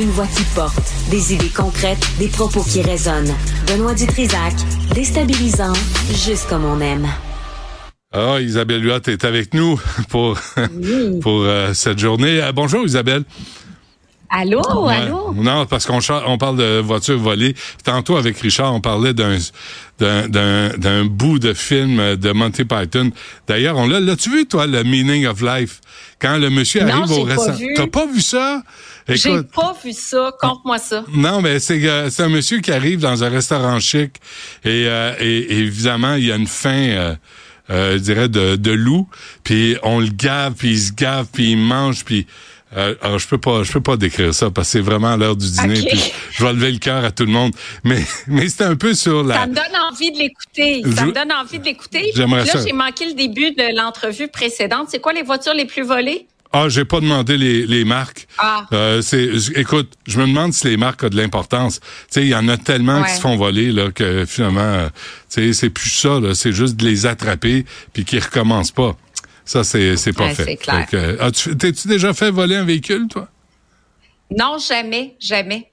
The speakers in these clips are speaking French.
Une voix qui porte, des idées concrètes, des propos qui résonnent. Benoît Dutrisac, déstabilisant, juste comme on aime. Ah, Isabelle Huot est avec nous pour, pour euh, cette journée. Euh, bonjour Isabelle. Allô, allô? Non, parce qu'on on parle de voitures volées. Tantôt avec Richard, on parlait d'un d'un bout de film de Monty Python. D'ailleurs, on l'a l'as-tu vu toi le Meaning of Life? Quand le monsieur arrive au restaurant. T'as pas vu ça? J'ai pas vu ça. Compte-moi ça. Non, mais c'est euh, c'est un monsieur qui arrive dans un restaurant chic et, euh, et, évidemment il y a une fin. Euh, euh, je dirais de, de loup, puis on le gave, puis il se gave, puis il mange, puis euh, alors, je peux pas, je peux pas décrire ça parce que c'est vraiment l'heure du dîner. Puis je vais lever le cœur à tout le monde. Mais, mais c'est un peu sur la. Ça me donne envie de l'écouter. Ça me donne envie de l'écouter. J'aimerais Là, j'ai manqué le début de l'entrevue précédente. C'est quoi les voitures les plus volées? Ah, j'ai pas demandé les, les marques. Ah. Euh, c'est, écoute, je me demande si les marques ont de l'importance. Tu sais, il y en a tellement qui se font voler là que finalement, euh, tu sais, c'est plus ça. Là, c'est juste de les attraper puis qu'ils recommencent pas. Ça, c'est, c'est pas fait. C'est clair. t'es-tu déjà fait voler un véhicule, toi? Non, jamais, jamais.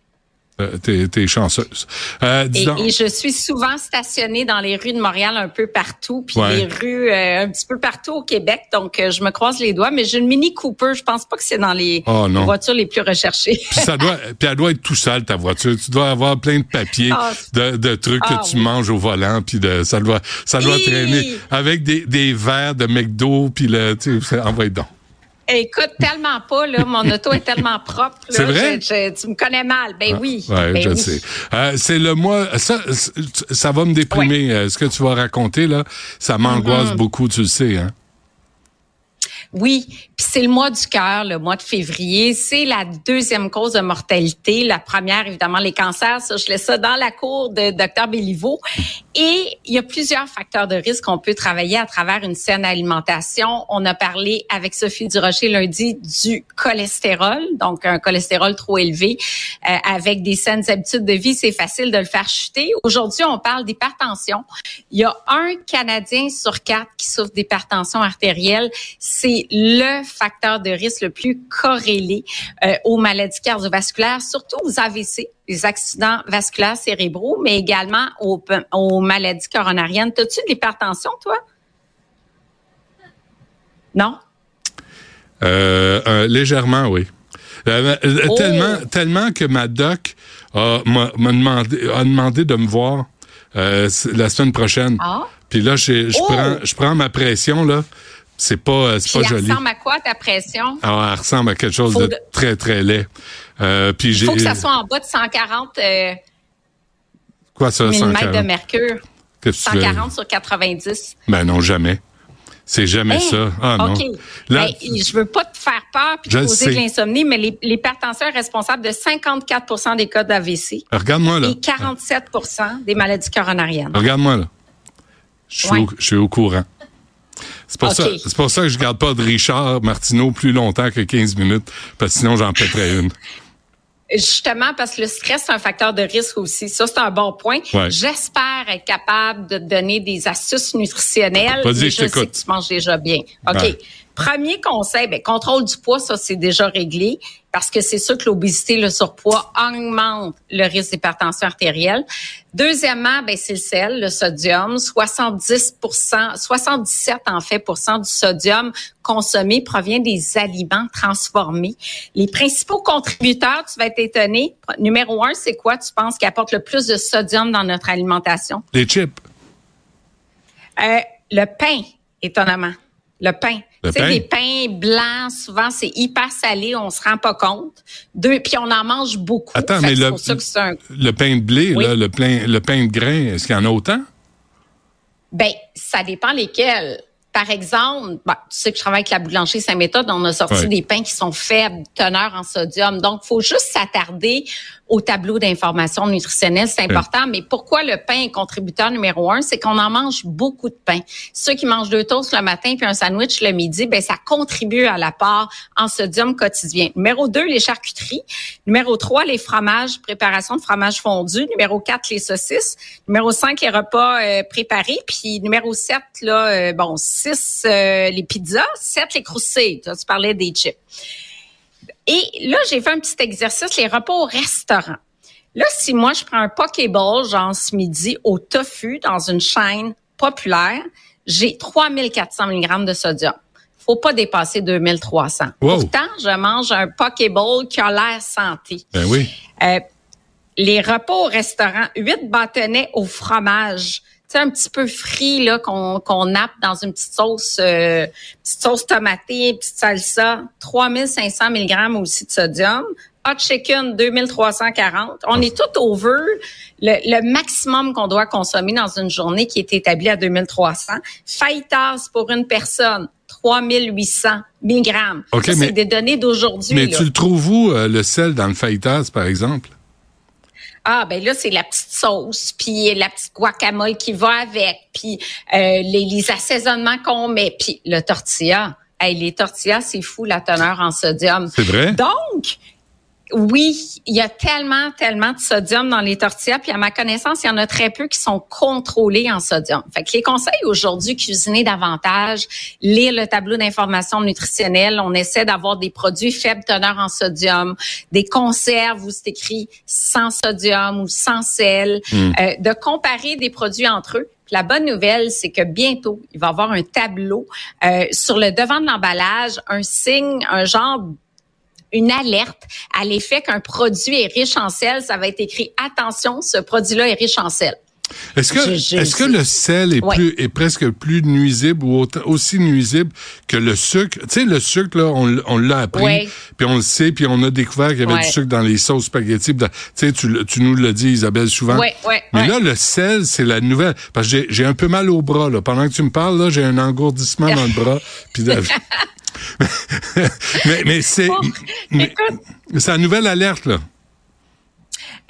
Euh, t'es, chanceuse. Euh, et, je suis souvent stationnée dans les rues de Montréal un peu partout, puis les rues euh, un petit peu partout au Québec. Donc, je me croise les doigts. Mais j'ai une Mini Cooper. Je pense pas que c'est dans les oh, voitures les plus recherchées. puis ça doit, puis elle doit être tout sale ta voiture. Tu dois avoir plein de papiers, ah, de, trucs que ah, tu manges au volant, puis de ça doit, ça doit traîner avec des, des verres de McDo, puis le, tu sais, envoie donc. Écoute, tellement pas, là. Mon auto est tellement propre. C'est vrai? tu me connais mal. Ben ah, oui. Ouais, ben je sais. Euh, c'est le mois. Ça, ça va me déprimer. Euh, ce que tu vas raconter, là, ça m'angoisse mm-hmm. beaucoup, tu le sais, hein? Oui, puis c'est le mois du cœur, le mois de février. C'est la deuxième cause de mortalité. La première, évidemment, les cancers. Ça, je laisse ça dans la cour de Dr Béliveau. Et il y a plusieurs facteurs de risque qu'on peut travailler à travers une saine alimentation. On a parlé avec Sophie Durocher lundi du cholestérol, donc un cholestérol trop élevé. Euh, avec des saines habitudes de vie, c'est facile de le faire chuter. Aujourd'hui, on parle d'hypertension. Il y a un Canadien sur quatre qui souffre d'hypertension artérielle. C'est le facteur de risque le plus corrélé euh, aux maladies cardiovasculaires, surtout aux AVC, les accidents vasculaires cérébraux, mais également aux, aux maladies coronariennes. T'as-tu de l'hypertension, toi? Non? Euh, légèrement, oui. Euh, oh! Tellement, tellement que ma doc m'a demandé, a demandé de me voir la semaine prochaine. Ah? Puis là, je, oh! prends, prends ma pression là. C'est pas, euh, c'est pas joli. Elle ressemble à quoi ta pression? Ah, elle ressemble à quelque chose de, très, très laid. Euh, puis Il faut que ça soit en bas de 140 euh, quoi, ça, de mercure. 140 sur 90. Ben non, jamais. C'est jamais ça. Ah non. Là, ben, je veux pas te faire peur puis te causer de l'insomnie, mais l'hypertension est responsable de 54% des cas d'AVC. Regarde-moi là. Et 47% des maladies coronariennes. Regarde-moi là. Je suis, je suis au courant. C'est pour, ça, pour ça que je garde pas de Richard Martineau plus longtemps que 15 minutes, parce que sinon j'en pèterais une. Justement, parce que le stress, c'est un facteur de risque aussi. Ça, c'est un bon point. J'espère être capable de te donner des astuces nutritionnelles. Vas-y, je, sais que tu manges déjà bien. OK. Premier conseil, ben, contrôle du poids, ça, c'est déjà réglé parce que c'est sûr que l'obésité, le surpoids augmente le risque d'hypertension artérielle. Deuxièmement, ben, c'est le sel, le sodium. 70 77% en fait du sodium consommé provient des aliments transformés. Les principaux contributeurs, tu vas être étonné. Numéro un, c'est quoi, tu penses, qui apporte le plus de sodium dans notre alimentation? Les chips. Euh, le pain, étonnamment. Le pain. Tu sais, les pains blancs, souvent, c'est hyper salé, on se rend pas compte. Deux, puis on en mange beaucoup. Attends, mais le, le pain de blé, là, le, pain, le pain de grain, est-ce qu'il y en a autant? Ben, ça dépend lesquels. Par exemple, tu sais que je travaille avec la boulangerie Saint-Méthode, on a sorti des pains qui sont faibles, teneur en sodium. Donc, faut juste s'attarder au tableau d'information nutritionnelle, c'est important. Mais pourquoi le pain est contributeur numéro un? C'est qu'on en mange beaucoup de pain. Ceux qui mangent deux toasts le matin puis un sandwich le midi, ben ça contribue à l'apport en sodium quotidien. Numéro deux, les charcuteries. Numéro trois, les fromages, préparation de fromage fondu. Numéro quatre, les saucisses. Numéro cinq, les repas euh, préparés. Puis numéro sept, là, euh, bon, six, euh, les pizzas. Sept, les croustilles. Tu parlais des chips. Et là, j'ai fait un petit exercice, les repas au restaurant. Là, si moi, je prends un Pokéball, genre ce midi, au tofu dans une chaîne populaire, j'ai 3400 mg de sodium. Faut pas dépasser 2300. Pourtant, je mange un Pokéball qui a l'air santé. Ben oui. Euh, les repas au restaurant, 8 bâtonnets au fromage. Tu sais, un petit peu frit, là, qu'on qu'on nappe dans une petite sauce, euh, petite sauce tomatée, petite salsa. 3500 mg aussi de sodium. Hot chicken, 2340. On est tout over le, le maximum qu'on doit consommer dans une journée qui est établi à 2300. Fajitas pour une personne, 3800 mg. Okay, c'est des données d'aujourd'hui. Mais tu le trouves où, euh, le sel, dans le fajitas, par exemple? Ah ben là c'est la petite sauce, puis la petite guacamole qui va avec, puis euh, les, les assaisonnements qu'on met, puis le tortilla. Hey, les tortillas, c'est fou la teneur en sodium. C'est vrai? Donc, oui, il y a tellement, tellement de sodium dans les tortillas, puis à ma connaissance, il y en a très peu qui sont contrôlés en sodium. Fait que les conseils aujourd'hui, cuisiner davantage, lire le tableau d'information nutritionnelle, on essaie d'avoir des produits faibles teneur en sodium, des conserves où c'est écrit sans sodium ou sans sel, hmm. euh, de comparer des produits entre eux. la bonne nouvelle, c'est que bientôt, il va y avoir un tableau euh, sur le devant de l'emballage, un signe, un genre une alerte à l'effet qu'un produit est riche en sel, ça va être écrit attention, ce produit-là est riche en sel. Est-ce que est-ce que le sel est plus est presque plus nuisible ou aussi nuisible que le sucre? Tu sais le sucre là on, on l'a appris puis on le sait puis on a découvert qu'il y avait du sucre dans les sauces spaghetti. Tu sais tu, tu nous le dis Isabelle souvent. Mais là le sel c'est la nouvelle parce que j'ai un peu mal au bras là. Pendant que tu me parles là j'ai un engourdissement dans le bras puis mais, mais c'est c'est la nouvelle alerte, là.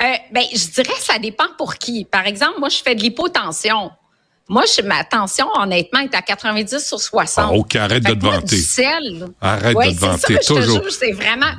Euh, ben, je dirais que ça dépend pour qui. Par exemple, moi, je fais de l'hypotension. Moi, je, ma tension, honnêtement, est à 90 sur 60. Ah, OK, arrête de te vanter. sel. Arrête de te vanter, ça, toujours. C'est vraiment...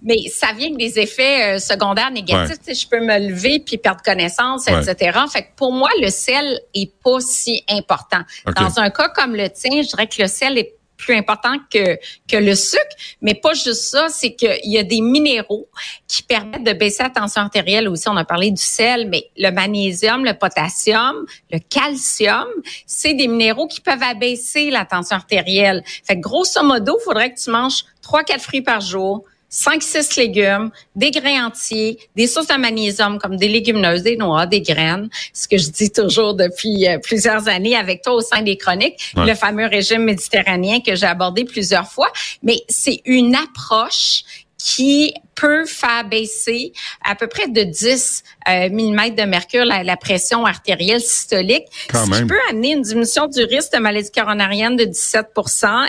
Mais ça vient avec des effets euh, secondaires négatifs. Je peux me lever puis perdre connaissance, etc. Fait que pour moi, le sel est pas si important. Dans un cas comme le tien, je dirais que le sel est plus important que, que le sucre. Mais pas juste ça, c'est qu'il y a des minéraux qui permettent de baisser la tension artérielle aussi. On a parlé du sel, mais le magnésium, le potassium, le calcium, c'est des minéraux qui peuvent abaisser la tension artérielle. Fait que grosso modo, il faudrait que tu manges trois, quatre fruits par jour, 5-6 légumes, des grains entiers, des sources de magnésium comme des légumineuses, des noix, des graines. Ce que je dis toujours depuis euh, plusieurs années avec toi au sein des chroniques, le fameux régime méditerranéen que j'ai abordé plusieurs fois. Mais c'est une approche qui peut faire baisser à peu près de 10 euh, mm de mercure la, pression artérielle systolique, ce qui peut amener une diminution du risque de maladie coronarienne de 17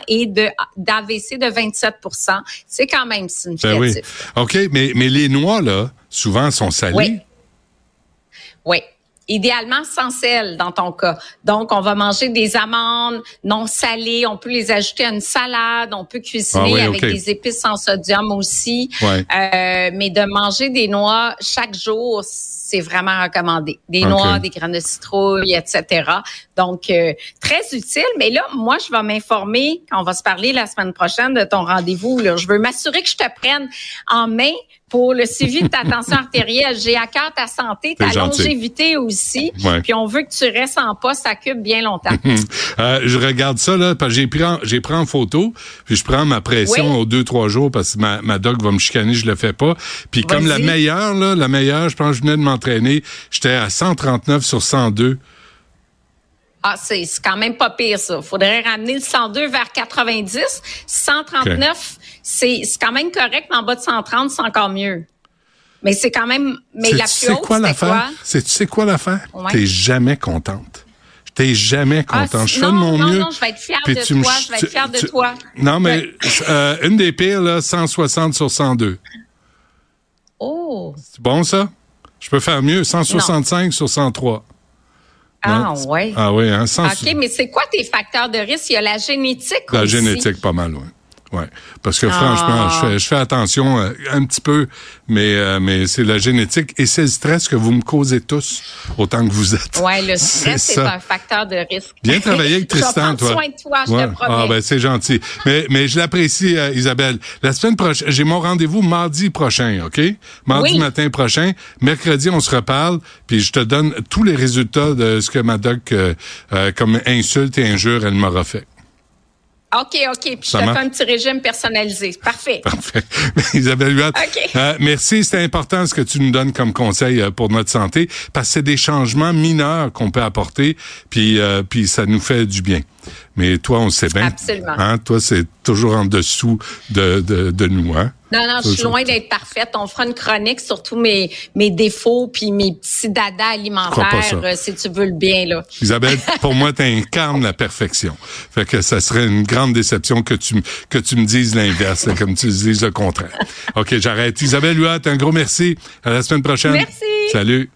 et de d'AVC de 27 C'est quand même significatif. Ben oui. OK, mais, mais les noix, là, souvent, sont salées. Oui. Oui idéalement sans sel dans ton cas. Donc, on va manger des amandes non salées. On peut les ajouter à une salade. On peut cuisiner ah avec des épices sans sodium aussi. Euh, mais de manger des noix chaque jour, c'est vraiment recommandé. Des noix, des graines de citrouille, etc. Donc, euh, très utile. Mais là, moi, je vais m'informer quand on va se parler la semaine prochaine de ton rendez-vous. Je veux m'assurer que je te prenne en main pour le suivi de ta tension artérielle. J'ai à cœur ta santé, ta longévité aussi. Puis on veut que tu restes en poste à cube bien longtemps. euh, je regarde ça là, parce que j'ai pris en, j'ai pris en photo, puis je prends ma pression aux deux trois jours parce que ma, ma doc va me chicaner, je le fais pas. Puis comme la meilleure là, la meilleure, je pense que je venais de m'entraîner, j'étais à 139 sur 102. Ah, c'est quand même pas pire, ça. Faudrait ramener le 102 vers 90. 139, c'est quand même correct, mais en bas de 130, c'est encore mieux. Mais c'est quand même. Mais la plus haute, quoi l'affaire? Tu sais quoi l'affaire? Ouais. T'es jamais contente. T'es jamais ah, contente. je fais de mon non, mieux. Non, je vais être fière de toi. Je vais être fière de toi. Non, mais euh, une des pires, là, 160 sur 102. Oh. C'est bon, ça? Je peux faire mieux? 165 sur 103. Ah, oui. Ah oui, hein? OK, mais c'est quoi tes facteurs de risque? Il y a la génétique La génétique, pas mal, oui. Ouais, parce que franchement, je Ah. fais, je fais attention euh, un petit peu, mais euh, mais c'est la génétique et c'est le stress que vous me causez tous autant que vous êtes. Ouais, le stress c'est un facteur de risque. Bien travaillé avec Je vais Tristan, toi. soin de toi, je Ouais. te promets. Ah ben c'est gentil. Mais mais je l'apprécie, euh, Isabelle. La semaine prochaine, j'ai mon rendez-vous mardi prochain, ok? Mardi Oui. matin prochain. Mercredi, on se reparle, puis je te donne tous les résultats de ce que ma doc euh, euh, comme insulte et injure elle m'aura fait. OK, OK. Puis je te fais un petit régime personnalisé. Parfait. Parfait. Isabelle Huot, euh, merci. C'est important ce que tu nous donnes comme conseil euh, pour notre santé, parce que c'est des changements mineurs qu'on peut apporter, puis euh, puis ça nous fait du bien. Mais toi, on sait bien. Absolument. Hein? Toi, c'est toujours en dessous de, de, de nous. Hein? Non, non, je suis loin d'être parfaite. On fera une chronique sur tous mes, mes défauts puis mes petits dadas alimentaires, euh, si tu veux le bien, là. Isabelle, pour moi, tu incarnes la perfection. Fait que ça serait une grande déception que tu, que tu me dises l'inverse, comme tu dises le contraire. OK, j'arrête. Isabelle Huot, un gros merci. À la semaine prochaine. Merci. Salut.